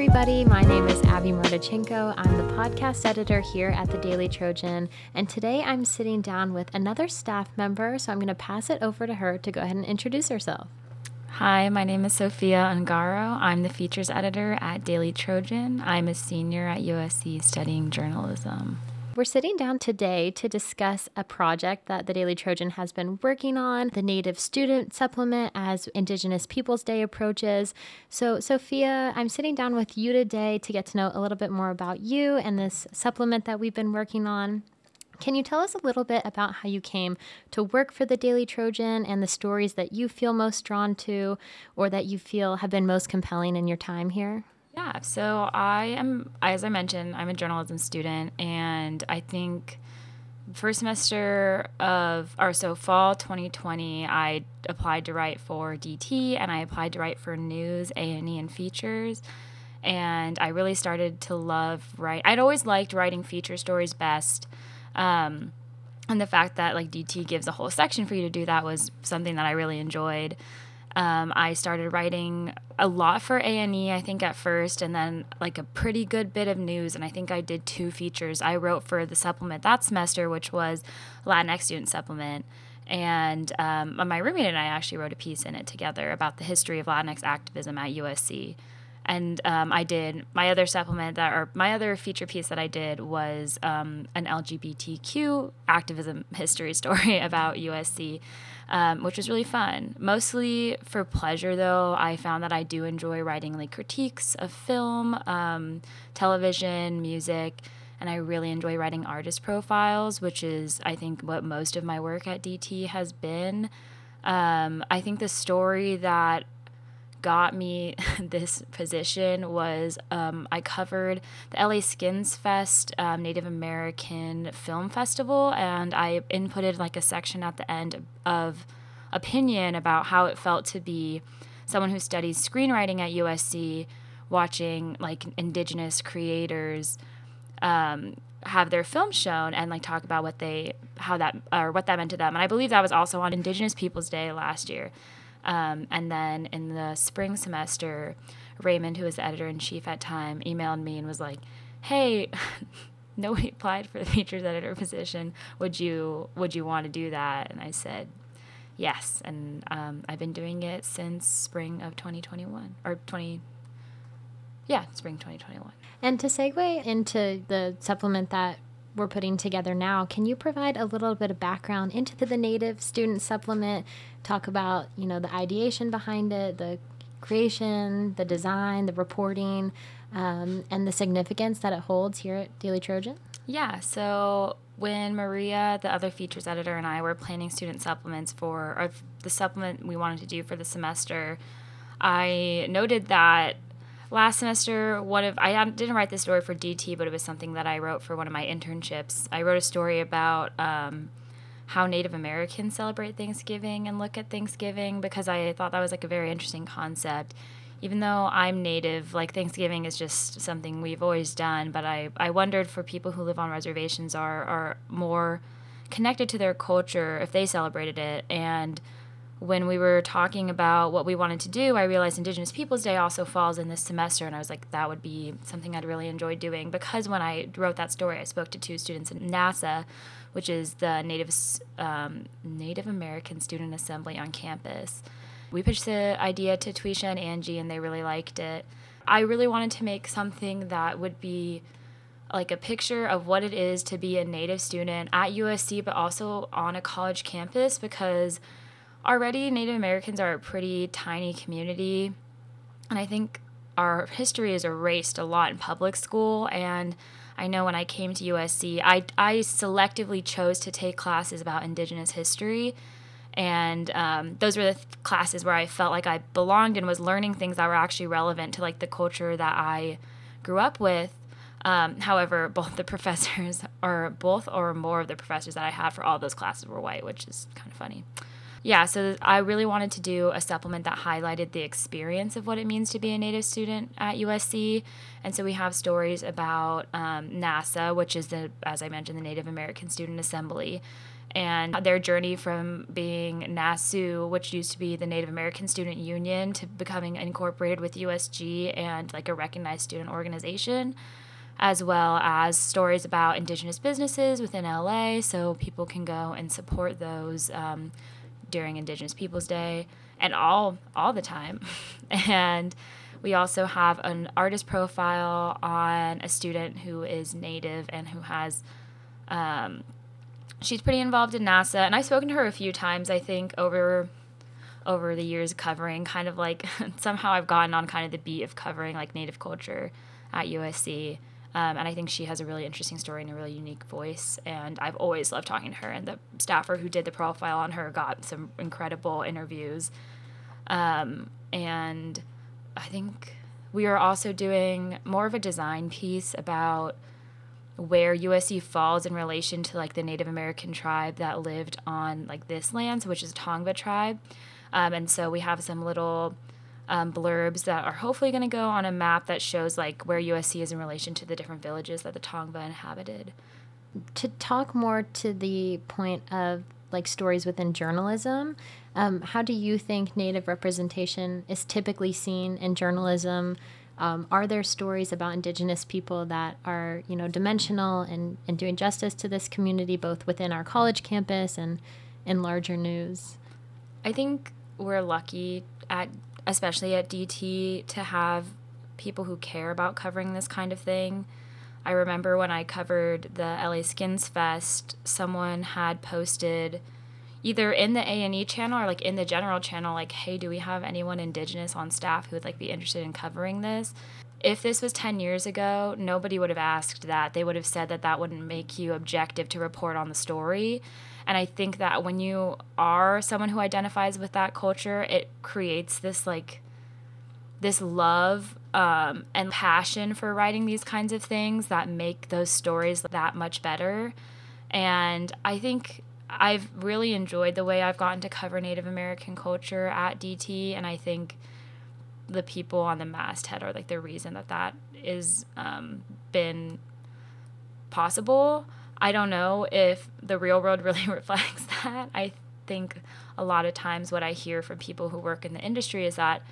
everybody. My name is Abby Mordachenko. I'm the podcast editor here at the Daily Trojan. And today I'm sitting down with another staff member. So I'm going to pass it over to her to go ahead and introduce herself. Hi, my name is Sophia Ungaro. I'm the features editor at Daily Trojan. I'm a senior at USC studying journalism. We're sitting down today to discuss a project that the Daily Trojan has been working on, the Native Student Supplement, as Indigenous Peoples Day approaches. So, Sophia, I'm sitting down with you today to get to know a little bit more about you and this supplement that we've been working on. Can you tell us a little bit about how you came to work for the Daily Trojan and the stories that you feel most drawn to or that you feel have been most compelling in your time here? Yeah, so I am, as I mentioned, I'm a journalism student, and I think first semester of, or so fall 2020, I applied to write for DT, and I applied to write for news, A and E, and features. And I really started to love write. I'd always liked writing feature stories best. Um, and the fact that like DT gives a whole section for you to do that was something that I really enjoyed. Um, I started writing a lot for A&E, I think, at first, and then like a pretty good bit of news. And I think I did two features. I wrote for the supplement that semester, which was Latinx Student Supplement. And um, my roommate and I actually wrote a piece in it together about the history of Latinx activism at USC. And um, I did my other supplement that, or my other feature piece that I did was um, an LGBTQ activism history story about USC um, which was really fun. Mostly for pleasure, though, I found that I do enjoy writing like critiques of film, um, television, music, and I really enjoy writing artist profiles, which is, I think, what most of my work at DT has been. Um, I think the story that got me this position was um, I covered the LA Skins Fest um, Native American Film Festival, and I inputted like a section at the end of opinion about how it felt to be someone who studies screenwriting at USC, watching like Indigenous creators. Um, have their film shown and like talk about what they how that or what that meant to them and i believe that was also on indigenous peoples day last year um, and then in the spring semester, Raymond, who was the editor in chief at time, emailed me and was like, "Hey, nobody applied for the features editor position. Would you would you want to do that?" And I said, "Yes." And um, I've been doing it since spring of 2021 or 20. Yeah, spring 2021. And to segue into the supplement that we're putting together now. Can you provide a little bit of background into the, the Native Student Supplement? Talk about you know the ideation behind it, the creation, the design, the reporting, um, and the significance that it holds here at Daily Trojan. Yeah. So when Maria, the other features editor, and I were planning student supplements for or the supplement we wanted to do for the semester, I noted that last semester, one of I didn't write this story for DT, but it was something that I wrote for one of my internships. I wrote a story about um, how Native Americans celebrate Thanksgiving and look at Thanksgiving because I thought that was like a very interesting concept. Even though I'm Native, like Thanksgiving is just something we've always done, but I, I wondered for people who live on reservations are are more connected to their culture if they celebrated it and when we were talking about what we wanted to do, I realized Indigenous Peoples Day also falls in this semester, and I was like, that would be something I'd really enjoy doing. Because when I wrote that story, I spoke to two students in NASA, which is the Native um, Native American Student Assembly on campus. We pitched the idea to Twisha and Angie, and they really liked it. I really wanted to make something that would be like a picture of what it is to be a Native student at USC, but also on a college campus because already Native Americans are a pretty tiny community, and I think our history is erased a lot in public school. And I know when I came to USC, I, I selectively chose to take classes about Indigenous history. And um, those were the th- classes where I felt like I belonged and was learning things that were actually relevant to like the culture that I grew up with. Um, however, both the professors, or both or more of the professors that I had for all those classes were white, which is kind of funny yeah, so I really wanted to do a supplement that highlighted the experience of what it means to be a Native student at USC. And so we have stories about um, NASA, which is the, as I mentioned, the Native American Student Assembly, and their journey from being NASU, which used to be the Native American Student Union, to becoming incorporated with USG and like a recognized student organization, as well as stories about Indigenous businesses within LA, so people can go and support those um, during Indigenous Peoples Day and all all the time, and. We also have an artist profile on a student who is Native and who has um, she's pretty involved in NASA, and I've spoken to her a few times. I think over over the years covering kind of like somehow I've gotten on kind of the beat of covering like Native culture at USC. Um, and I think she has a really interesting story and a really unique voice. And I've always loved talking to her. And the staffer who did the profile on her got some incredible interviews. Um, and I think we are also doing more of a design piece about where USC falls in relation to like the Native American tribe that lived on like this land, which is Tongva tribe. Um, and so we have some little um, blurbs that are hopefully going to go on a map that shows like where USC is in relation to the different villages that the Tongva inhabited. To talk more to the point of like stories within journalism, um, how do you think Native representation is typically seen in journalism? Um, are there stories about Indigenous people that are, you know, dimensional and, and doing justice to this community, both within our college campus and in larger news? I think we're lucky at, especially at DT, to have people who care about covering this kind of thing. I remember when I covered the LA Skins Fest, someone had posted either in the A&E channel or like in the general channel like hey do we have anyone indigenous on staff who would like be interested in covering this if this was 10 years ago nobody would have asked that. They would have said that that wouldn't make you objective to report on the story. And i think that when you are someone who identifies with that culture it creates this like this love um, and passion for writing these kinds of things that make those stories that much better. And i think I've really enjoyed the way I've gotten to cover Native American culture at DT, and I think the people on the masthead are like the reason that that is um, been possible. I don't know if the real world really reflects that. I think a lot of times what I hear from people who work in the industry is that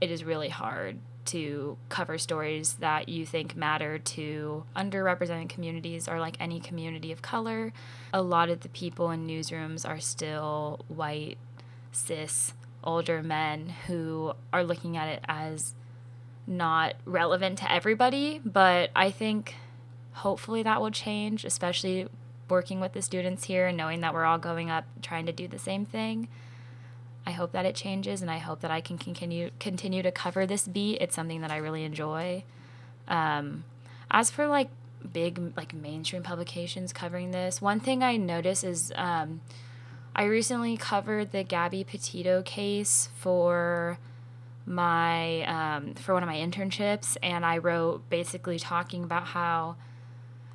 it is really hard to cover stories that you think matter to underrepresented communities or like any community of color. A lot of the people in newsrooms are still white, cis, older men who are looking at it as not relevant to everybody, but I think hopefully that will change, especially working with the students here and knowing that we're all going up trying to do the same thing. I hope that it changes, and I hope that I can continue continue to cover this beat. It's something that I really enjoy. Um, as for like big like mainstream publications covering this, one thing I notice is um, I recently covered the Gabby Petito case for my um, for one of my internships, and I wrote basically talking about how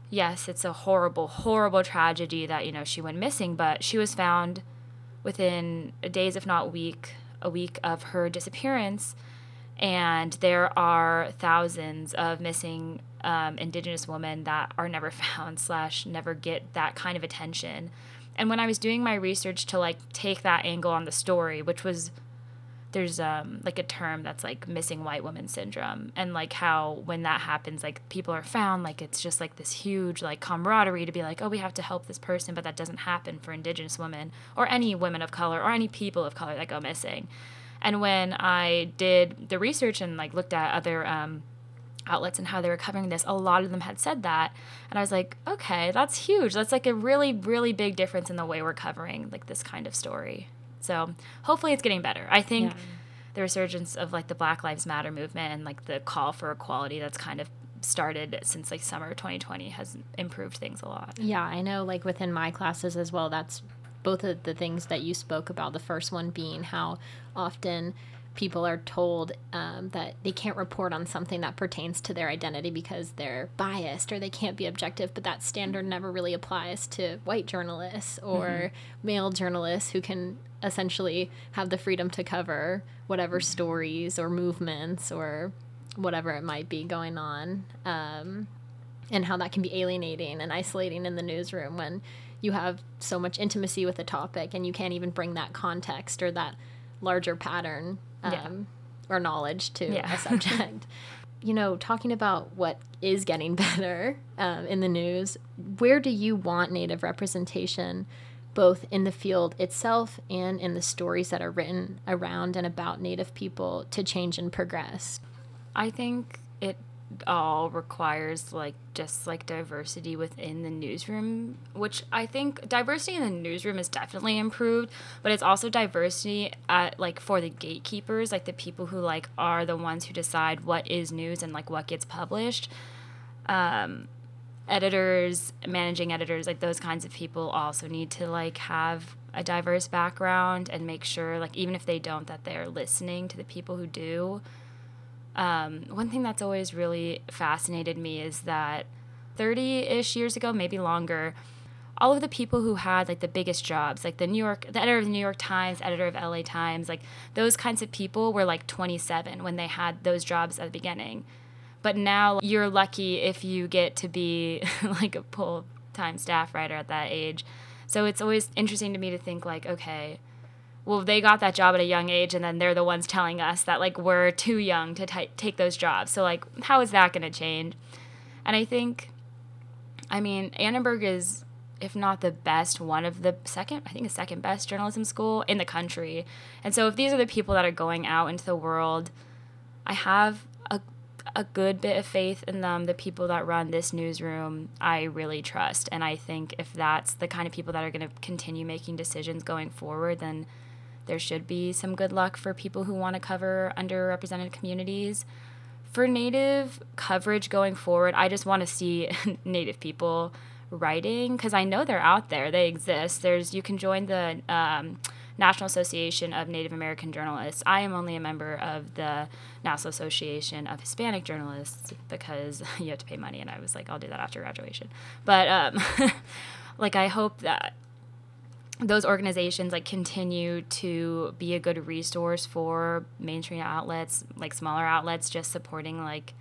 yes, it's a horrible, horrible tragedy that you know she went missing, but she was found within days, if not week, a week of her disappearance. And there are thousands of missing um, Indigenous women that are never found slash never get that kind of attention. And when I was doing my research to like take that angle on the story, which was there's um like a term that's like missing white woman syndrome and like how when that happens like people are found like it's just like this huge like camaraderie to be like oh we have to help this person but that doesn't happen for indigenous women or any women of color or any people of color that go missing. And when i did the research and like looked at other um, outlets and how they were covering this a lot of them had said that and i was like okay that's huge that's like a really really big difference in the way we're covering like this kind of story so hopefully it's getting better. I think yeah. the resurgence of like the Black Lives Matter movement and like the call for equality that's kind of started since like summer 2020 has improved things a lot. Yeah, I know like within my classes as well, that's both of the things that you spoke about. The first one being how often people are told um, that they can't report on something that pertains to their identity because they're biased or they can't be objective, but that standard never really applies to white journalists or mm-hmm. male journalists who can essentially have the freedom to cover whatever mm-hmm. stories or movements or whatever it might be going on. Um, and how that can be alienating and isolating in the newsroom when you have so much intimacy with a topic and you can't even bring that context or that larger pattern um, yeah. or knowledge to yeah. a subject. you know, talking about what is getting better um, in the news, where do you want Native representation, both in the field itself and in the stories that are written around and about Native people, to change and progress? I think it all requires like just like diversity within the newsroom, which I think diversity in the newsroom is definitely improved, but it's also diversity at like for the gatekeepers, like the people who like are the ones who decide what is news and like what gets published. Um, editors, managing editors, like those kinds of people also need to like have a diverse background and make sure like even if they don't that they're listening to the people who do um, one thing that's always really fascinated me is that 30 ish years ago, maybe longer, all of the people who had like the biggest jobs, like the New York, the editor of the New York Times, editor of LA Times, like those kinds of people were like 27 when they had those jobs at the beginning. But now you're lucky if you get to be like a full time staff writer at that age. So it's always interesting to me to think like, okay, well they got that job at a young age and then they're the ones telling us that like we're too young to t- take those jobs. So like how is that going to change? And i think i mean annenberg is if not the best one of the second i think the second best journalism school in the country. And so if these are the people that are going out into the world i have a, a good bit of faith in them the people that run this newsroom i really trust. And i think if that's the kind of people that are going to continue making decisions going forward then there should be some good luck for people who want to cover underrepresented communities. For Native coverage going forward, I just want to see Native people writing because I know they're out there. They exist. There's you can join the um, National Association of Native American Journalists. I am only a member of the National Association of Hispanic Journalists because you have to pay money, and I was like, I'll do that after graduation. But um, like, I hope that those organizations like continue to be a good resource for mainstream outlets like smaller outlets just supporting like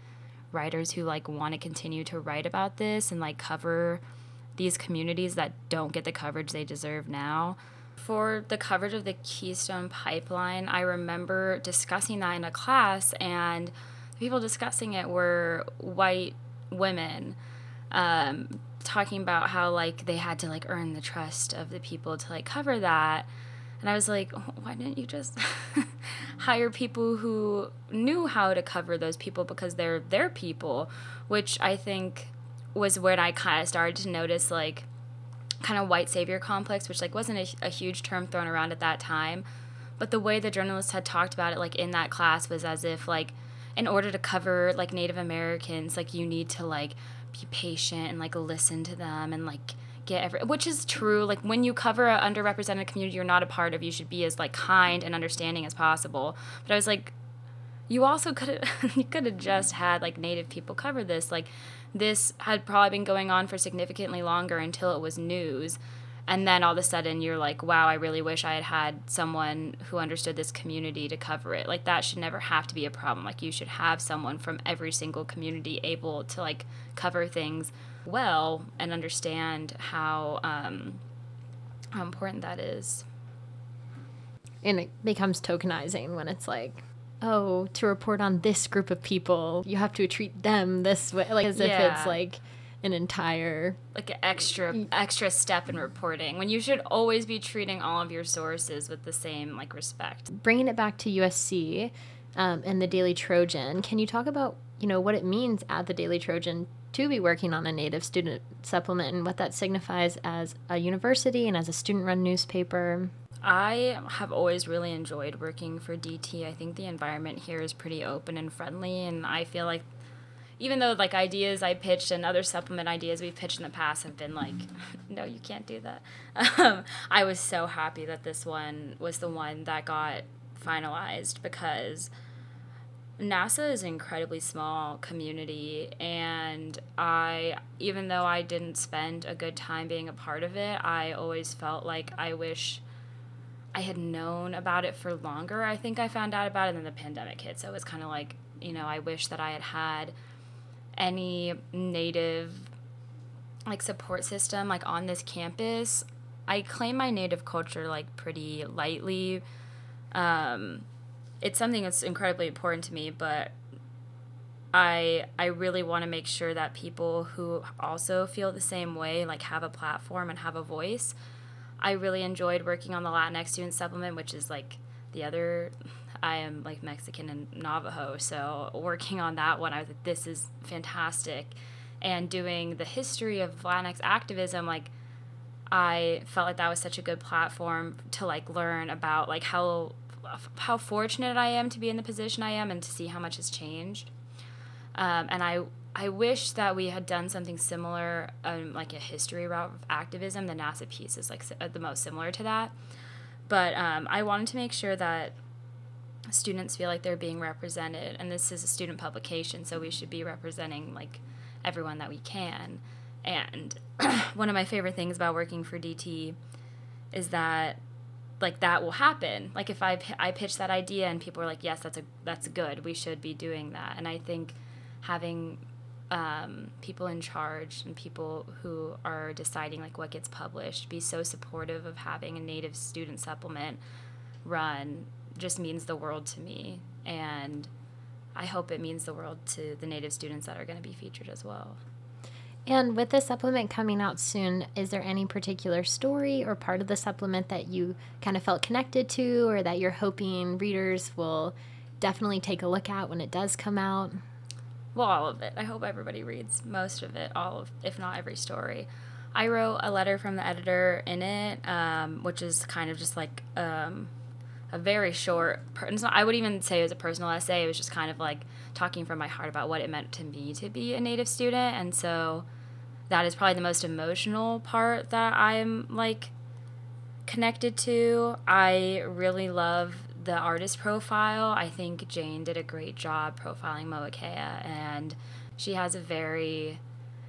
writers who like want to continue to write about this and like cover these communities that don't get the coverage they deserve now. For the coverage of the keystone pipeline i remember discussing that in a class and the people discussing it were white women. Um, talking about how like they had to like earn the trust of the people to like cover that. And i was like oh, why didn't you just hire people who knew how to cover those people because they're their people? Which i think was when i kind of started to notice like kind of white savior complex which like wasn't a, a huge term thrown around at that time. But the way the journalists had talked about it like in that class was as if like in order to cover like native americans like you need to like be patient and like listen to them and like get every which is true. Like when you cover an underrepresented community you're not a part of you should be as like kind and understanding as possible. But i was like you also could have you could have just had like native people cover this. Like this had probably been going on for significantly longer until it was news and then all of a sudden you're like wow i really wish i had had someone who understood this community to cover it. Like that should never have to be a problem. Like you should have someone from every single community able to like cover things well and understand how um, how important that is. And it becomes tokenizing when it's like oh to report on this group of people you have to treat them this way. Like as yeah. if it's like an entire like an extra extra step in reporting when you should always be treating all of your sources with the same like respect bringing it back to usc um, and the daily trojan can you talk about you know what it means at the daily trojan to be working on a native student supplement and what that signifies as a university and as a student run newspaper I have always really enjoyed working for DT. I think the environment here is pretty open and friendly, and I feel like even though like ideas I pitched and other supplement ideas we've pitched in the past have been like, no, you can't do that. Um, I was so happy that this one was the one that got finalized because NASA is an incredibly small community, and I, even though I didn't spend a good time being a part of it, I always felt like I wish I had known about it for longer. I think I found out about it, and then the pandemic hit, so it was kind of like, you know, I wish that I had had any native like support system like on this campus, I claim my native culture like pretty lightly. Um, it's something that's incredibly important to me, but I I really want to make sure that people who also feel the same way like have a platform and have a voice. I really enjoyed working on the Latinx student supplement, which is like the other I am like Mexican and Navajo, so working on that one, I was like, this is fantastic. And doing the history of Latinx activism, like I felt like that was such a good platform to like learn about like how how fortunate I am to be in the position I am and to see how much has changed. Um, and I I wish that we had done something similar, um, like a history route of activism. The NASA piece is like the most similar to that. But um, I wanted to make sure that students feel like they're being represented, and this is a student publication, so we should be representing like everyone that we can. And one of my favorite things about working for DT is that like that will happen. Like if I I pitch that idea and people are like, "Yes, that's a that's good. We should be doing that." And I think having um, people in charge and people who are deciding like what gets published be so supportive of having a native student supplement run just means the world to me and i hope it means the world to the native students that are going to be featured as well and with the supplement coming out soon, is there any particular story or part of the supplement that you kind of felt connected to or that you're hoping readers will definitely take a look at when it does come out? Well, all of it. I hope everybody reads most of it, all of, if not every story. I wrote a letter from the editor in it, um, which is kind of just like um, a very short. I would even say it was a personal essay. It was just kind of like talking from my heart about what it meant to me to be a Native student, and so that is probably the most emotional part that I'm like connected to. I really love the artist profile. I think Jane did a great job profiling Moakea, and she has a very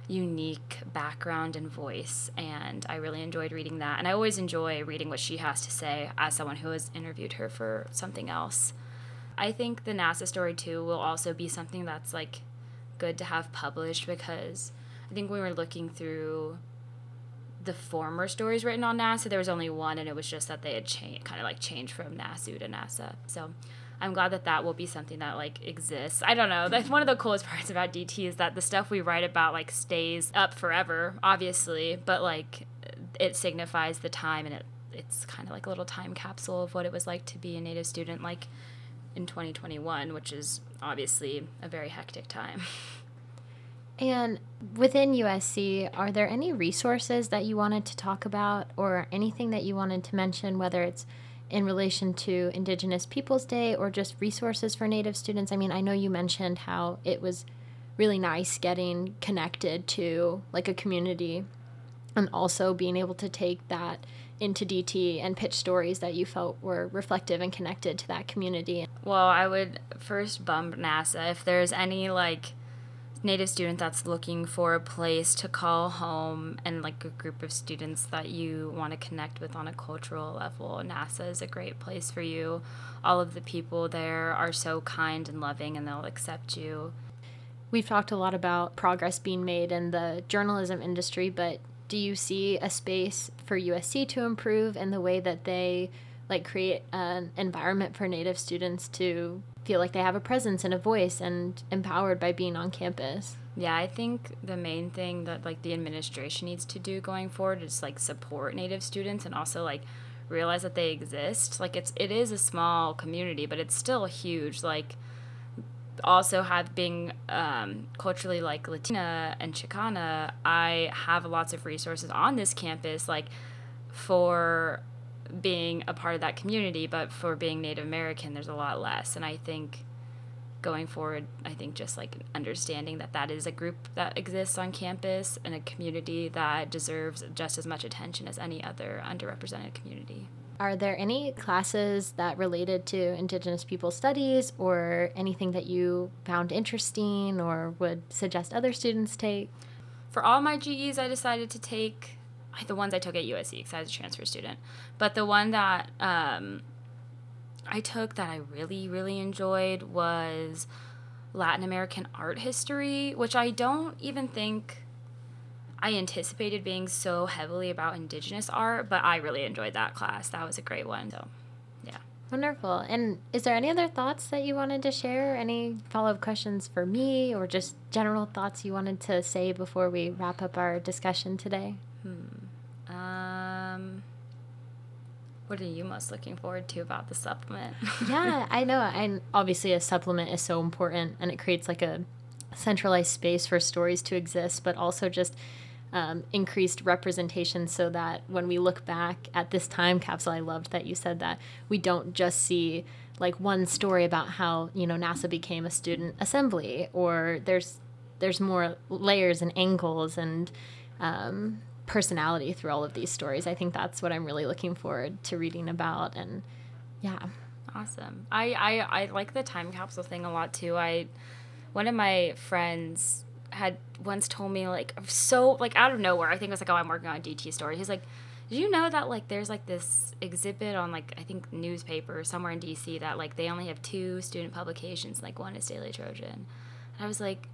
unique background and voice and I really enjoyed reading that and I always enjoy reading what she has to say as someone who has interviewed her for something else. I think the NASA story too will also be something that's like good to have published because I think when we were looking through the former stories written on NASA, there was only one, and it was just that they had changed, kind of like changed from NASU to NASA. So I'm glad that that will be something that like exists. I don't know. That's one of the coolest parts about DT is that the stuff we write about like stays up forever, obviously, but like it signifies the time and it it's kind of like a little time capsule of what it was like to be a native student like in 2021, which is obviously a very hectic time. And within USC, are there any resources that you wanted to talk about or anything that you wanted to mention, whether it's in relation to Indigenous Peoples Day or just resources for Native students? I mean, I know you mentioned how it was really nice getting connected to like a community and also being able to take that into DT and pitch stories that you felt were reflective and connected to that community. Well, I would first bump NASA if there's any like native student that's looking for a place to call home and like a group of students that you want to connect with on a cultural level, NASA is a great place for you. All of the people there are so kind and loving and they'll accept you. We've talked a lot about progress being made in the journalism industry, but do you see a space for USC to improve in the way that they like create an environment for native students to feel like they have a presence and a voice and empowered by being on campus. Yeah, I think the main thing that like the administration needs to do going forward is like support native students and also like realize that they exist. Like it's it is a small community, but it's still huge. Like also have being um, culturally like Latina and Chicana, I have lots of resources on this campus like for being a part of that community, but for being Native American, there's a lot less. And I think going forward, I think just like understanding that that is a group that exists on campus and a community that deserves just as much attention as any other underrepresented community. Are there any classes that related to Indigenous people studies or anything that you found interesting or would suggest other students take? For all my GEs, I decided to take the ones I took at USC because I was a transfer student. But the one that um, I took that I really, really enjoyed was Latin American art history, which I don't even think. I anticipated being so heavily about Indigenous art, but I really enjoyed that class. That was a great one. So, yeah. Wonderful. And is there any other thoughts that you wanted to share? Any follow up questions for me or just general thoughts you wanted to say before we wrap up our discussion today? Hmm. Um, what are you most looking forward to about the supplement? yeah, I know. And obviously, a supplement is so important and it creates like a centralized space for stories to exist, but also just um, increased representation so that when we look back at this time capsule, I loved that you said that we don't just see like one story about how you know NASA became a student assembly, or there's there's more layers and angles and um, personality through all of these stories. I think that's what I'm really looking forward to reading about, and yeah. Awesome. I, I, I like the time capsule thing a lot too. I one of my friends had once told me like so like out of nowhere. I think it was like, oh, I'm working on a DT story. He's like, did you know that like there's like this exhibit on like I think newspaper somewhere in DC that like they only have two student publications. Like one is Daily Trojan. And I was like,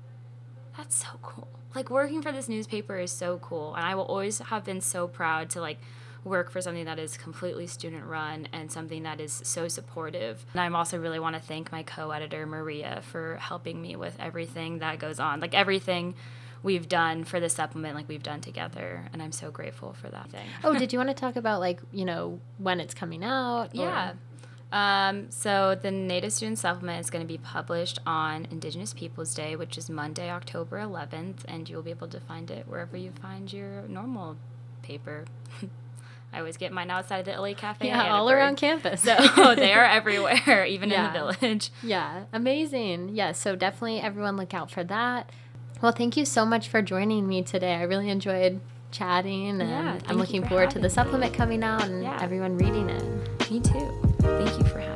that's so cool. Like working for this newspaper is so cool, and I will always have been so proud to like work for something that is completely student run and something that is so supportive. And I also really want to thank my co editor, Maria, for helping me with everything that goes on. Like everything we've done for the supplement, like we've done together. And I'm so grateful for that thing. oh, did you want to talk about like, you know, when it's coming out? Yeah. Um, so the Native Student Supplement is going to be published on Indigenous Peoples Day, which is Monday, October 11th, and you'll be able to find it wherever you find your normal paper. I always get mine outside of the LA Cafe. Yeah, all around campus. So they are everywhere, even yeah. in the village. Yeah, amazing. Yeah, so definitely everyone look out for that. Well, thank you so much for joining me today. I really enjoyed chatting, and yeah, I'm looking for forward to the supplement coming out and yeah. everyone reading it. Me too. Thank you for having